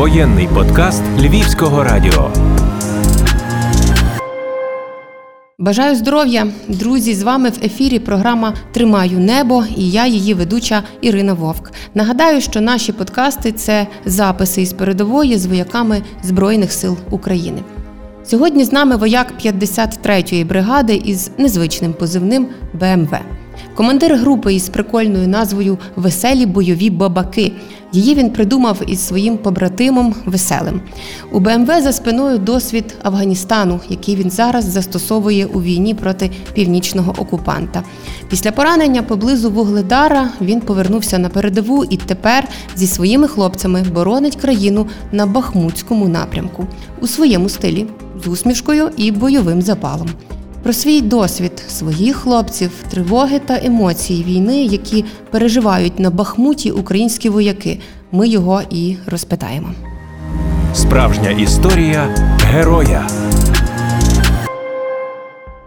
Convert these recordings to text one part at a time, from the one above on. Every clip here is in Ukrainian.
Воєнний подкаст Львівського радіо. Бажаю здоров'я, друзі! З вами в ефірі програма Тримаю небо і я, її ведуча Ірина Вовк. Нагадаю, що наші подкасти це записи із передової з вояками Збройних сил України. Сьогодні з нами вояк 53-ї бригади із незвичним позивним БМВ. Командир групи із прикольною назвою Веселі бойові бабаки. Її він придумав із своїм побратимом Веселим. У БМВ за спиною досвід Афганістану, який він зараз застосовує у війні проти північного окупанта. Після поранення поблизу Вугледара він повернувся на передову і тепер зі своїми хлопцями боронить країну на Бахмутському напрямку у своєму стилі з усмішкою і бойовим запалом. Про свій досвід своїх хлопців, тривоги та емоції війни, які переживають на Бахмуті українські вояки. Ми його і розпитаємо. Справжня історія героя.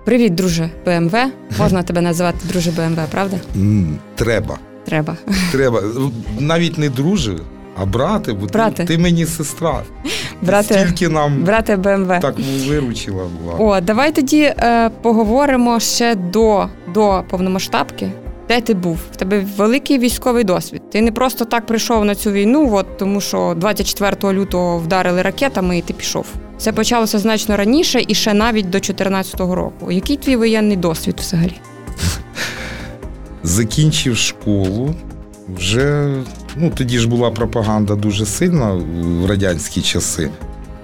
Привіт, друже БМВ. Можна тебе називати друже БМВ, правда? Треба. Треба. Треба. Навіть не друже, а брати, бо Брате. Ти, ти мені сестра. Брате, Стільки нам брате БМВ. так виручила була. О, давай тоді е, поговоримо ще до, до повномасштабки. Де ти був? В тебе великий військовий досвід. Ти не просто так прийшов на цю війну, от тому що 24 лютого вдарили ракетами, і ти пішов. Це почалося значно раніше і ще навіть до 2014 року. Який твій воєнний досвід взагалі? Закінчив школу. Вже ну тоді ж була пропаганда дуже сильна в радянські часи.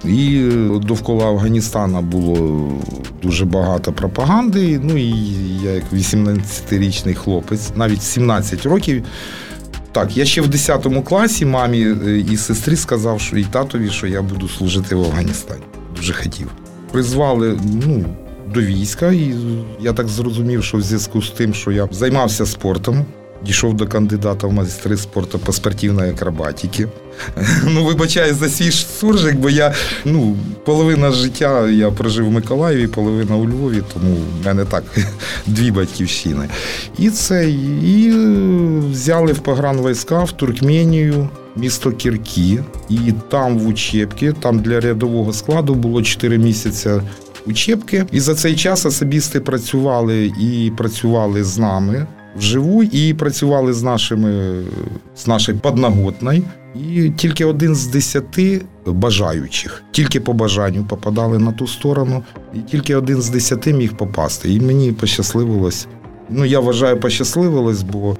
І довкола Афганістана було дуже багато пропаганди. Ну і я, як 18-річний хлопець, навіть 17 років. Так, я ще в 10 класі мамі е, і сестрі сказав, що і татові, що я буду служити в Афганістані. Дуже хотів. Призвали ну, до війська, і я так зрозумів, що в зв'язку з тим, що я займався спортом, дійшов до кандидата в майстри спорту по спортивної акробатики. Ну, вибачаю за свій суржик, бо я ну, половина життя я прожив в Миколаєві, половина у Львові, тому в мене так дві батьківщини. І це і взяли в погранвійська в Туркменію. Місто Кіркі, і там в учебці, там для рядового складу було 4 місяці учебки. І за цей час особісти працювали і працювали з нами вживу, і працювали з нашими з нашою подноготною. І тільки один з десяти бажаючих, тільки по бажанню попадали на ту сторону, і тільки один з десяти міг попасти. І мені пощасливилось. Ну, я вважаю, пощасливилось, бо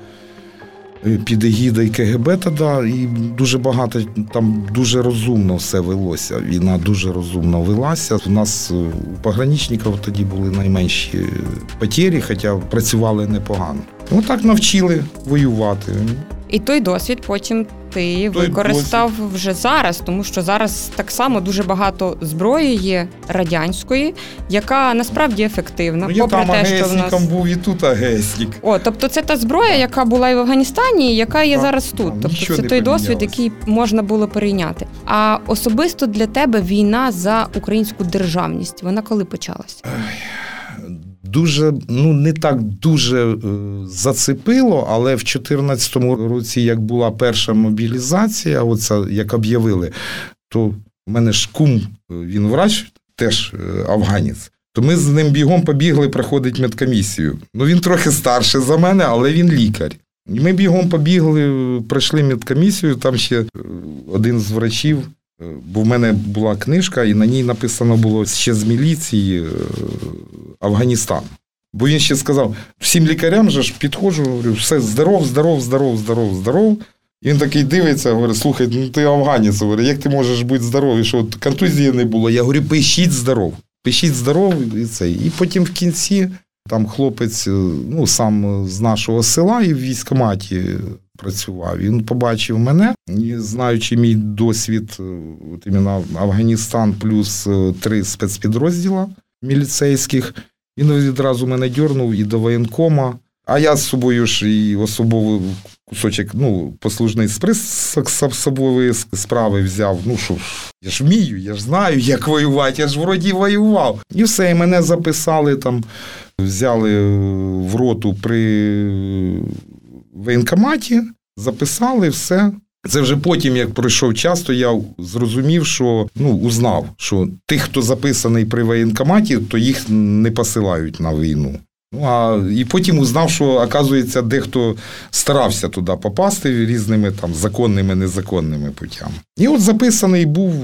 е, під егідою КГБ тоді, і дуже багато там дуже розумно все велося. Війна дуже розумно велася. У нас е, у пограничників тоді були найменші потері, хоча працювали непогано. Ну так навчили воювати. І той досвід потім ти Той використав вже зараз, тому що зараз так само дуже багато зброї є радянської, яка насправді ефективна. Ну, я попри там те, що в нас був і тут агеснік. О, тобто це та зброя, яка була і в Афганістані, і яка є Так, зараз тут. так, Тобто це той досвід, який можна було перейняти. А особисто для тебе війна за українську державність. Вона коли почалась? Дуже ну не так дуже е, зацепило, але в 2014 році, як була перша мобілізація, оце як об'явили, то в мене ж кум, е, він врач, теж е, афганець. То ми з ним бігом побігли проходить медкомісію. Ну він трохи старший за мене, але він лікар. Ми бігом побігли, пройшли медкомісію. Там ще один з врачів Бо в мене була книжка, і на ній написано було ще з міліції е, Афганістан. Бо він ще сказав: всім лікарям же ж підходжу, говорю, все здоров, здоров, здоров, здоров, здоров. І він такий дивиться, говорить, слухай, ну ти афганець, говорить, як ти можеш бути здоровий, що от контузії не було. Я говорю, пишіть здоров. Пишіть здоров і це. І потім в кінці там хлопець, е, ну сам з нашого села і в військкоматі працював. Він побачив мене, і знаючи мій досвід, е, от іменно Афганістан плюс е, три спецпідрозділа міліцейських, він відразу мене дьорнув і до воєнкома. А я з собою ж і особовий кусочок, ну, послужний список з особової справи взяв. Ну що я ж вмію, я ж знаю, як воювати, я ж вроді воював. І все, і мене записали там, взяли в роту при воєнкоматі, записали все. Це вже потім, як пройшов час, то я зрозумів, що ну, узнав, що тих, хто записаний при воєнкоматі, то їх не посилають на війну. Ну, а і потім узнав, що, оказується, дехто старався туди попасти різними там законними, незаконними путями. І от записаний був,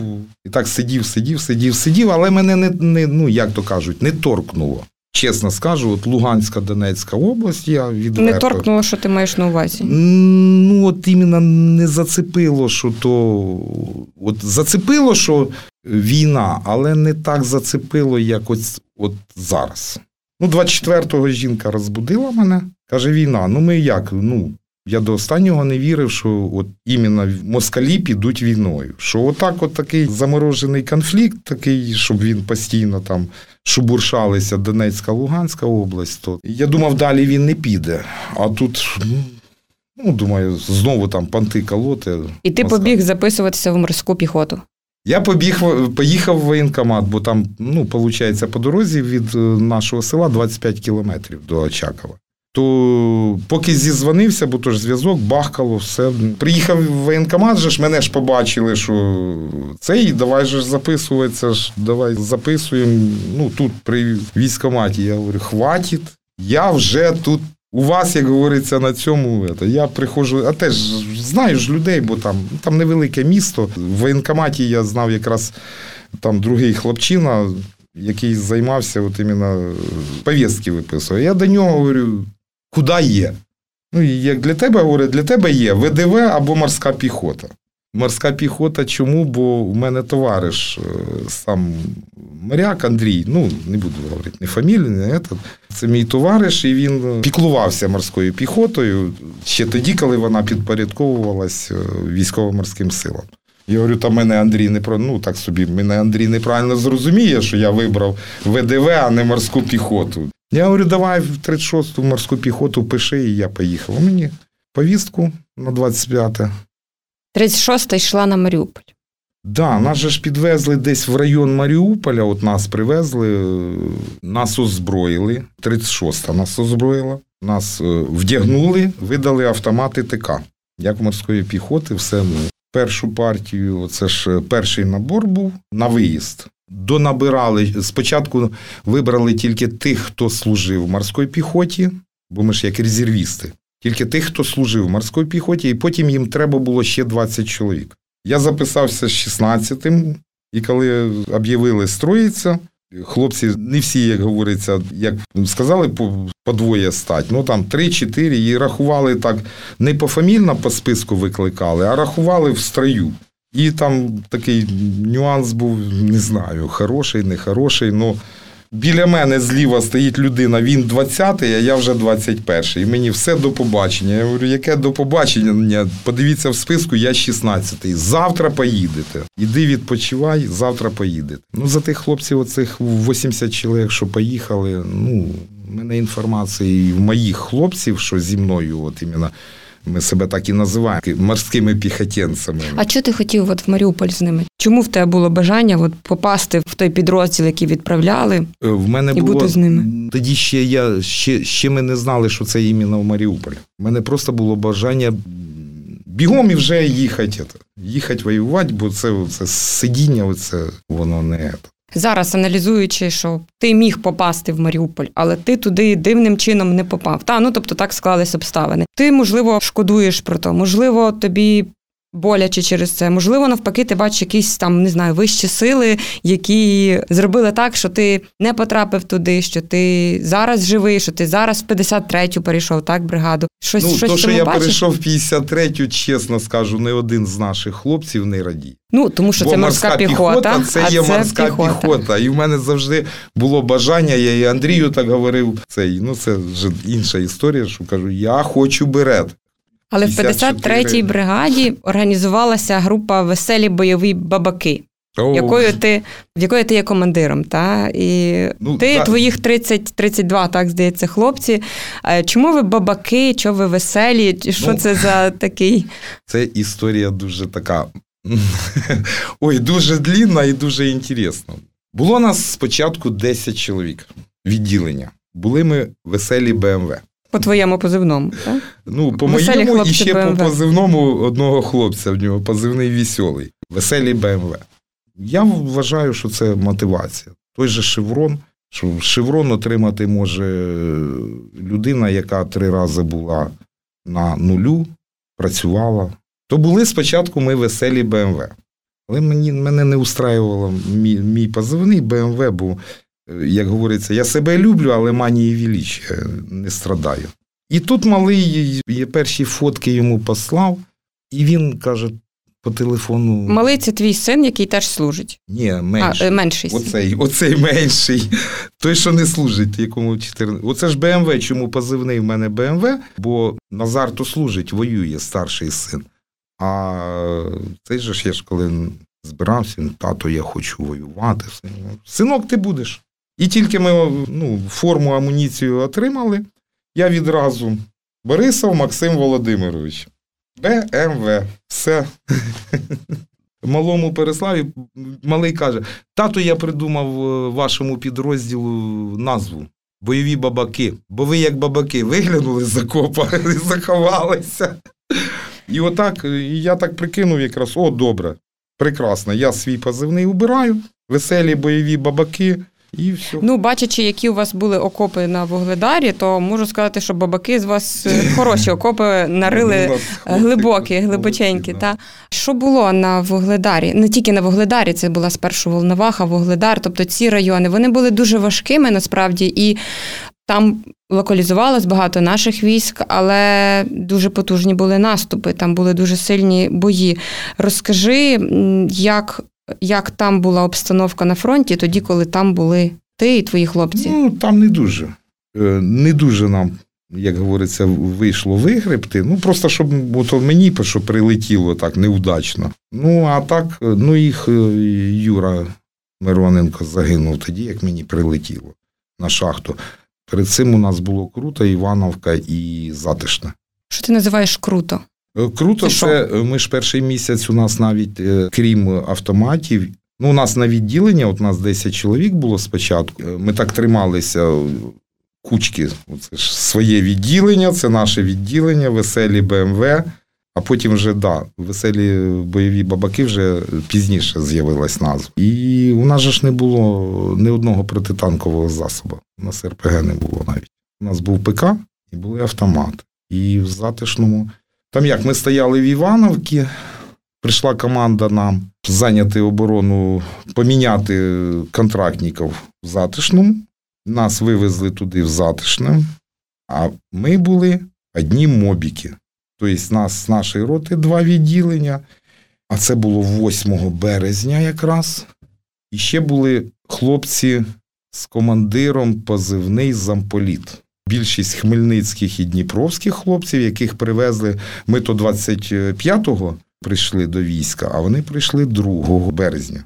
і так сидів, сидів, сидів, сидів, але мене не, не ну як то кажуть, не торкнуло. Чесно скажу, от Луганська, Донецька область, я відверто... Не торкнуло, що ти маєш на увазі. Ну, от іменно не зацепило, що то. От зацепило, що війна, але не так зацепило, як ось от зараз. Ну, 24-го жінка розбудила мене, каже: війна. Ну, ми як? Ну, я до останнього не вірив, що от іменно москалі підуть війною. Що отак, от такий заморожений конфлікт, такий, щоб він постійно там шубуршалися Донецька, Луганська область. То я думав, далі він не піде. А тут, ну, думаю, знову там панти колоти. І ти Москаль. побіг записуватися в морську піхоту. Я побіг, поїхав в воєнкомат, бо там, ну, виходить, по дорозі від е, нашого села 25 кілометрів до Очакова. То поки зізвонився, бо то ж зв'язок, бахкало, все. Приїхав в воєнкомат, же ж мене ж побачили, що цей, давай же ж записуватися, ж, давай записуємо. Ну, тут при військкоматі. Я говорю, хватить, я вже тут. У вас, як говориться, на цьому, це, я приходжу, а теж знаю ж людей, бо там, там невелике місто. В воєнкоматі я знав якраз там другий хлопчина, який займався от іменно повістки виписував. Я до нього говорю, куди є? Ну, і як для тебе, говорю, для тебе є ВДВ або морська піхота. Морська піхота чому? Бо в мене товариш е, сам моряк Андрій, ну не буду говорити ні фамілію, ні этот. Це мій товариш, і він піклувався морською піхотою ще тоді, коли вона підпорядковувалась е, військово-морським силам. Я говорю, та мене Андрій не про ну так собі, мене Андрій неправильно зрозуміє, що я вибрав ВДВ, а не морську піхоту. Я говорю, давай в 36-ту морську піхоту пиши, і я поїхав. Мені повістку на 25-те. 36-та йшла на Маріуполь. Да, нас же ж підвезли десь в район Маріуполя. От нас привезли, нас озброїли. 36-та нас озброїла. Нас е, вдягнули, видали автомати ТК. Як морської піхоти, все першу партію. Це ж е, перший набор був на виїзд. Донабирали спочатку вибрали тільки тих, хто служив в морській піхоті, бо ми ж як резервісти. Тільки тих, хто служив в морській піхоті, і потім їм треба було ще 20 чоловік. Я записався з 16-тим, і коли об'явили строїться, хлопці не всі, як говориться, як сказали, по, по двоє стать. Ну там 3-4, і рахували так, не пофамільно по списку викликали, а рахували в строю. І там такий нюанс був, не знаю, хороший, нехороший. Ну, біля мене зліва стоїть людина, він 20-й, а я вже 21-й. І мені все до побачення. Я говорю, яке до побачення? Подивіться в списку, я 16-й. Завтра поїдете. Іди відпочивай, завтра поїдете. Ну, за тих хлопців, оцих 80 чоловік, що поїхали, ну, в мене інформації в моїх хлопців, що зі мною, от іменно. Ми себе так і називаємо морськими піхотінцями. А що ти хотів от в Маріуполь з ними? Чому в тебе було бажання от попасти в той підрозділ, який відправляли? Е, В мене І було бути з ними. тоді ще я ще, ще ми не знали, що це іменно в Маріуполі. У мене просто було бажання бігом і вже їхати. Їхати воювати, бо це, це сидіння, це воно не. Зараз аналізуючи, що ти міг попасти в Маріуполь, але ти туди дивним чином не попав. Та ну тобто так склались обставини. Ти, можливо, шкодуєш про то, можливо, тобі. Боляче через це, можливо, навпаки, ти бачиш якісь там не знаю вищі сили, які зробили так, що ти не потрапив туди, що ти зараз живий, що ти зараз в 53-ю перейшов, так, бригаду. Щось Ну, щось то, що я бачиш? перейшов в 53-ю, чесно скажу, не один з наших хлопців не радіє. Ну тому що Бо це морська піхота, це а є це морська піхота. піхота. І в мене завжди було бажання, я і Андрію так говорив. Цей, ну це вже інша історія, що кажу, я хочу берет. Але в 53-й бригаді організувалася група Веселі бойові бабаки, О, якою ти, в якої ти є командиром. Та? І Ну, ти, та- твоїх 30-32, так здається, хлопці. Е, Чому ви бабаки, чого ви веселі? Що Ну, це за такий? Це історія дуже така. Ой, дуже длінна і дуже інтересна. Було нас спочатку 10 чоловік відділення. Були ми веселі БМВ. По твоєму позивному, так? Ну, по Веселі моєму і ще BMW. по позивному одного хлопця в нього позивний веселий. Веселі БМВ. Я вважаю, що це мотивація. Той же шеврон. Що шеврон отримати може людина, яка три рази була на нулю, працювала. То були спочатку ми веселі БМВ. Але мені, мене не устраювало мій, мій позивний БМВ, бо, е, як говориться, я себе люблю, але манії величия не страдаю. І тут малий я перші фотки йому послав, і він каже по телефону: Малий це твій син, який теж служить. Ні, менший. е, менший. Оцей, оцей менший, той, що не служить, якому 14. Оце ж БМВ, чому позивний в мене БМВ, бо Назар то служить, воює старший син. А цей же ж я ж коли збирався, тато, я хочу воювати. Синок, ти будеш. І тільки ми ну, форму амуніцію отримали, я відразу Борисов Максим Володимирович. БМВ. Все. Малому Переславі малий каже: тато, я придумав е, вашому підрозділу назву. Бойові бабаки. Бо ви як бабаки виглянули з окопа і заховалися. І отак, е, я так прикинув якраз: о, добре, прекрасно. Я свій позивний убираю, веселі бойові бабаки, і все. Ну, бачачи, які у вас були окопи на Вугледарі, то можу сказати, що бабаки з вас е, хороші окопи нарили глибокі, глибоченькі. Та що було на Вугледарі? Не тільки на Вугледарі, це була спершу Волноваха, Вугледар, тобто ці райони вони були дуже важкими насправді, і там локалізувалось багато наших військ, але дуже потужні були наступи. Там були дуже сильні бої. Розкажи, як, як там була обстановка на фронті, тоді, коли там були ти і твої хлопці. Ну, там не дуже. Е, Не дуже нам, як говориться, вийшло вигребти. Ну, просто щоб от мені що прилетіло так неудачно. Ну, а так, е, ну їх е, Юра Мироненко загинув тоді, як мені прилетіло на шахту. Перед цим у нас було круто, Івановка і Затишне. Що ти називаєш круто? Е, Круто, що? е, ми ж перший місяць у нас навіть, е, крім автоматів, ну, у нас на відділення, от у нас 10 чоловік було спочатку. Ми так трималися кучки. Це ж своє відділення, це наше відділення, веселі БМВ. А потім вже да, веселі бойові бабаки вже пізніше з'явилась назва. І у нас же ж не було ні одного протитанкового засобу. У нас РПГ не було навіть. У нас був ПК і були автомати. І в затишному там як ми стояли в Івановці, прийшла команда нам зайняти оборону, поміняти контрактників в затишному. Нас вивезли туди в затишне, а ми були одні мобіки. Тобто, нас з нашої роти два відділення, а це було 8 березня якраз. І ще були хлопці з командиром позивний замполіт. Більшість хмельницьких і дніпровських хлопців, яких привезли. Ми то 25-го прийшли до війська, а вони прийшли 2 березня.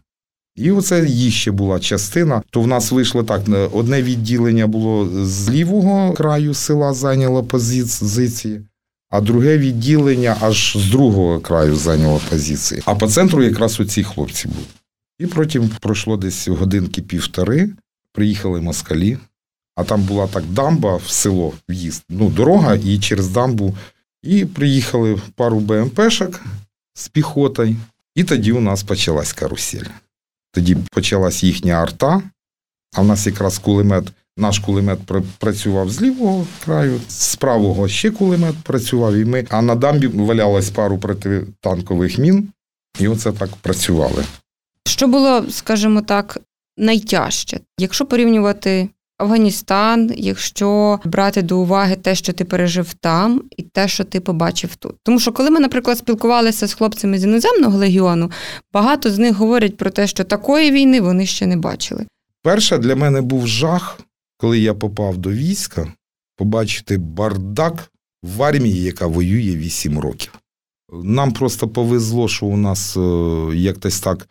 І оце їх ще була частина. То в нас вийшло так: одне відділення було з лівого краю села, зайняло позиції, а друге відділення аж з другого краю зайняло позиції. А по центру якраз оці хлопці були. І потім пройшло десь годинки півтори, приїхали москалі. А там була так дамба в село в'їзд. Ну, дорога і через дамбу. І приїхали пару БМПшок з піхотою. І тоді у нас почалась карусель. Тоді почалась їхня арта, а в нас якраз кулемет, наш кулемет працював з лівого краю, з правого ще кулемет працював, і ми, а на дамбі валялось пару протитанкових мін, і оце так працювали. Що було, скажімо так, найтяжче, якщо порівнювати Афганістан, якщо брати до уваги те, що ти пережив там, і те, що ти побачив тут. Тому що, коли ми, наприклад, спілкувалися з хлопцями з іноземного легіону, багато з них говорять про те, що такої війни вони ще не бачили. Перше для мене був жах, коли я попав до війська, побачити бардак в армії, яка воює 8 років. Нам просто повезло, що у нас е, якось так.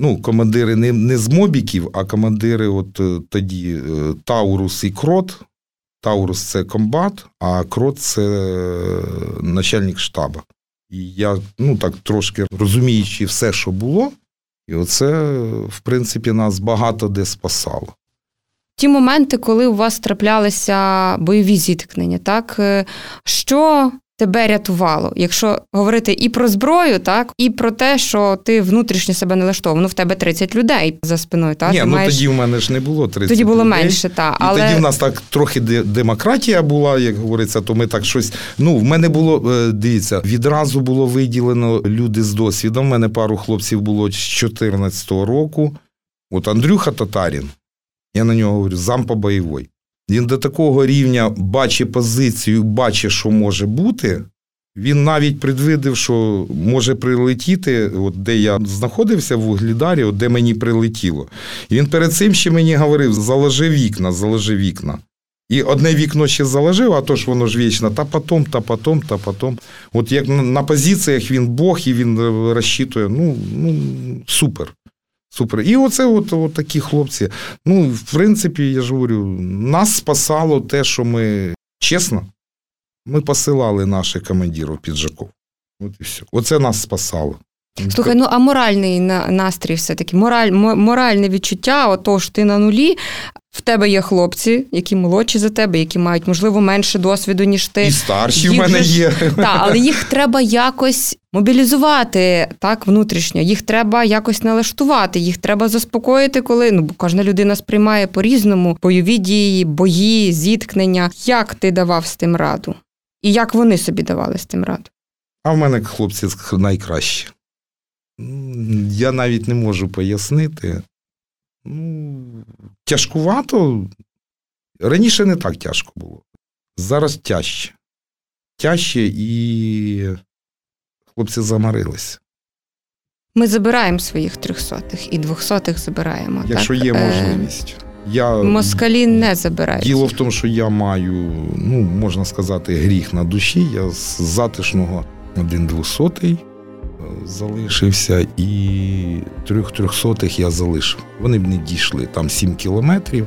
Ну, командири не, не з мобіків, а командири, от е, тоді е, Таурус і Крот. Таурус це комбат, а Крот це е, начальник штабу. І я, ну так трошки розуміючи все, що було, і оце, в принципі, нас багато де спасало. ті моменти, коли у вас траплялися бойові зіткнення, так що тебе рятувало, якщо говорити і про зброю, так і про те, що ти внутрішньо себе налаштовував. Ну, в тебе 30 людей за спиною. Так Ні, Ти ну маєш... тоді в мене ж не було 30 тоді було людей. менше, та І але тоді в нас так трохи демократія була, як говориться, то ми так щось. Ну, в мене було, е, дивіться, відразу було виділено люди з досвідом. У мене пару хлопців було з 14-го року. От Андрюха Татарін, я на нього говорю, зампа бойовий. Він до такого рівня бачить позицію, бачить, що може бути. Він навіть предвидив, що може прилетіти, от де я знаходився в Углідарі, от де мені прилетіло. І він перед цим ще мені говорив: заложи вікна, заложи вікна. І одне вікно ще заложив, а то ж воно ж вічно, та потом, та потом, та потом. От як на- на позиціях він Бог і він е, розчитує, ну, ну супер. Супер. І оце от, от такі хлопці. Ну, в принципі, я ж говорю, нас спасало те, що ми чесно, ми посилали наших командирів піджаков. От і все. Оце нас спасало. Слухай, ну а моральний настрій все-таки, мораль, моральне відчуття, отож ти на нулі. В тебе є хлопці, які молодші за тебе, які мають, можливо, менше досвіду, ніж ти. І старші в мене ж- є. Так, але їх треба якось мобілізувати так внутрішньо. Їх треба якось налаштувати, їх треба заспокоїти, коли ну бо кожна людина сприймає по-різному бойові дії, бої, зіткнення. Як ти давав з тим раду? І як вони собі давали з тим раду? А в мене хлопці найкращі. Я навіть не можу пояснити. Ну, тяжкувато. Раніше не так тяжко було. Зараз тяжче. Тяжче і хлопці замарилися. Ми забираємо своїх трьохсотих і двохсотих забираємо. Якщо так? є Е, можливість. Я, Москалі не забирають. Діло в тому, що я маю, ну, можна сказати, гріх на душі. Я з затишного один двохсотий залишився, і трьох трьохсотих я залишив. Вони б не дійшли там 7 кілометрів.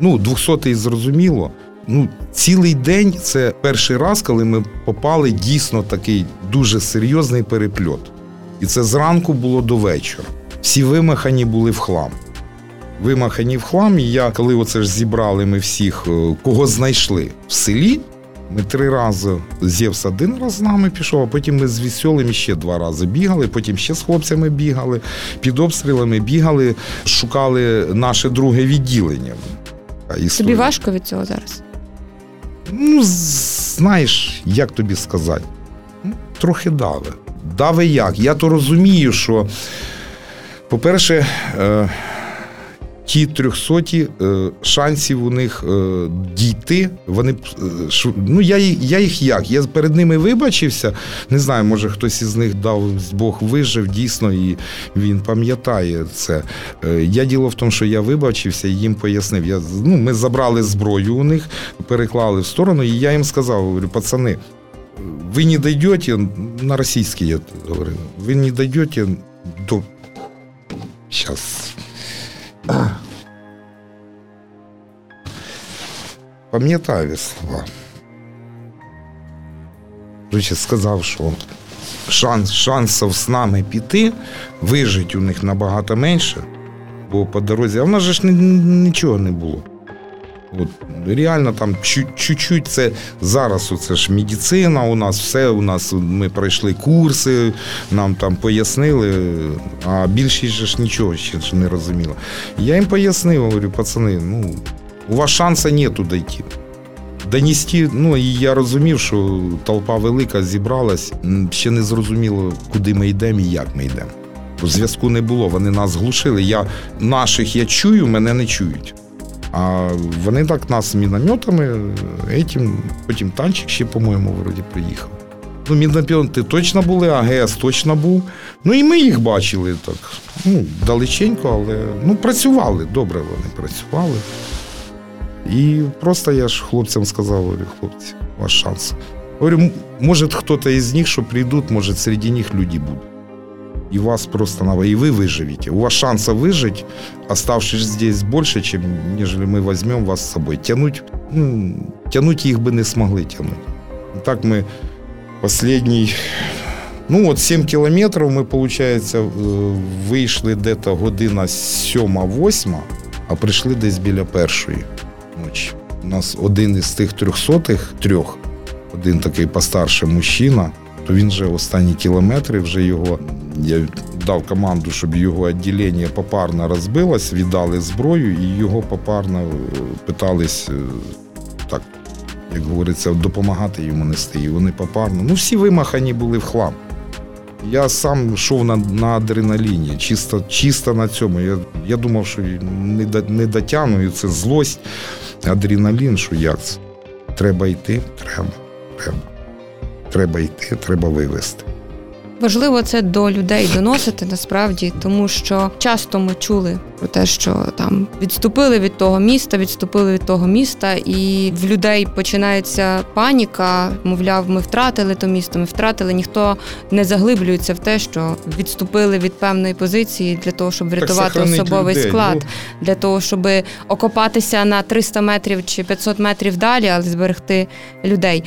Ну, двохсотий зрозуміло. Ну, цілий день це перший раз, коли ми попали дійсно такий дуже серйозний перепльот. І це зранку було до вечора. Всі вимахані були в хлам вимахані в хлам. І я, коли оце ж зібрали ми всіх, е, кого знайшли в селі, ми три рази Зевс один раз з нами пішов, а потім ми з веселим ще два рази бігали, потім ще з хлопцями бігали, під обстрілами бігали, шукали наше друге відділення. Тобі важко від цього зараз? Ну, знаєш, як тобі сказати? Ну, Трохи дави. Дави як? Я то розумію, що, по-перше, е, ті трьохсоті е, шансів у них е, дійти, вони е, ну я, я їх як? Я перед ними вибачився. Не знаю, може хтось із них дав Бог вижив дійсно, і він пам'ятає це. Я діло в тому, що я вибачився і їм пояснив. Я, ну, ми забрали зброю у них, переклали в сторону, і я їм сказав: говорю, пацани, ви не дойдете, на російській я говорю, ви не дойдете до. Сейчас. Пам'ятаю слова. Короче, сказав, що шанс, шансів з нами піти, вижити у них набагато менше, бо по дорозі, а в нас же ж нічого не було. От, реально там чу- чуть-чуть це зараз оце ж медицина у нас, все у нас ми пройшли курси, нам там пояснили, а більшість ж нічого ще не розуміла. Я їм пояснив, говорю, пацани, ну, у вас шансу нету дойти. Донести, ну і я розумів, що толпа велика зібралась, ще не зрозуміло, куди ми йдемо і як ми йдемо. Зв'язку не було, вони нас глушили. Я наших я чую, мене не чують. А вони так нас мінометами, етім, потім танчик ще, по-моєму, вроді приїхав. Ну, міномети точно були, АГС точно був. Ну і ми їх бачили так. Ну, далеченько, але ну, працювали, добре вони працювали. І просто я ж хлопцям сказав, говорю, хлопці, ваш шанс. Говорю, м- може хтось із них, що прийдуть, може серед них люди будуть. И вас просто надо, и вы выживете. У вас шанса выжить, оставшись здесь больше, чем нежели мы возьмем вас с собой. Тянуть, ну, тянуть их бы не смогли тянуть. Так мы последний, ну вот 7 километров мы, получается, э, вийшли где-то година 7-8. а прийшли десь біля першої ночі. У нас один із тих трьохсотих трьох, один такий постарший мужчина, то він вже останні кілометри, вже його я дав команду, щоб його відділення попарно розбилось, віддали зброю, і його попарно е, питались е, так, як говориться, допомагати йому нести. І вони попарно. Ну, всі вимахані були в хлам. Я сам йшов на, на адреналіні, чисто, чисто на цьому. Я, я думав, що не, до- не дотягну, і це злость, адреналін, що як це. Треба йти, треба, треба. Треба йти, треба вивезти. Важливо це до людей доносити насправді, тому що часто ми чули про те, що там відступили від того міста, відступили від того міста, і в людей починається паніка. Мовляв, ми втратили то місто, ми втратили. Ніхто не заглиблюється в те, що відступили від певної позиції для того, щоб врятувати особовий людей, склад, ну. для того, щоб окопатися на 300 метрів чи 500 метрів далі, але зберегти людей.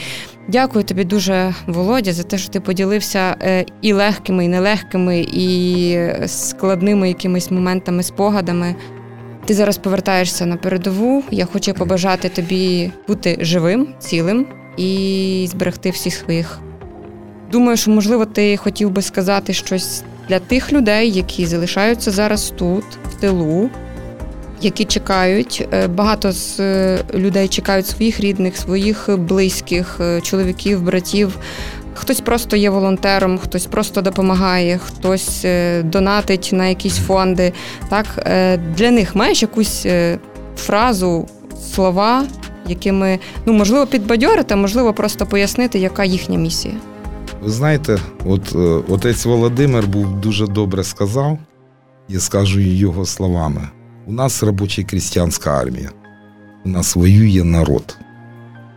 Дякую тобі дуже, Володя, за те, що ти поділився е, і легкими, і нелегкими, і складними якимись моментами, спогадами. Ти зараз повертаєшся на передову. Я хочу побажати тобі бути живим, цілим і зберегти всіх своїх. Думаю, що можливо ти хотів би сказати щось для тих людей, які залишаються зараз тут, в тилу, які чекають. Е, Багато з е, людей чекають своїх рідних, своїх близьких, е, чоловіків, братів. Хтось просто є волонтером, хтось просто допомагає, хтось донатить на якісь фонди. Так для них маєш якусь фразу, слова, якими ну можливо підбадьорити, можливо просто пояснити, яка їхня місія. Ви знаєте, от отець Володимир був дуже добре сказав, я скажу його словами. У нас робоча крістянська армія, у нас воює народ.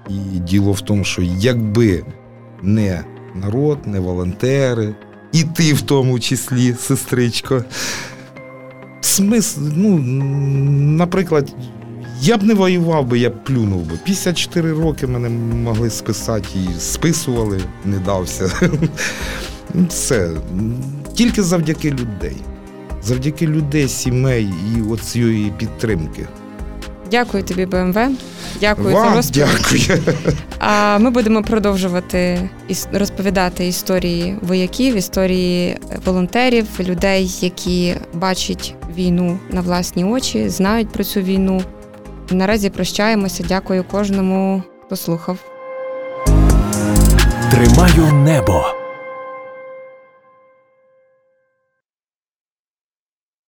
І діло в тому, що якби не народ, не волонтери, і ти в тому числі, сестричко. Смисл, ну, наприклад, я б не воював би, я б плюнув би. 54 роки мене могли списати і списували, не дався. Все. Тільки завдяки людей. Завдяки людей, сімей і оцієї підтримки. Дякую тобі, БМВ. Дякую за Вам розповідь. дякую. А ми будемо продовжувати розповідати історії вояків, історії волонтерів, людей, які бачать війну на власні очі, знають про цю війну. Наразі прощаємося. Дякую кожному, хто слухав. Тримаю небо.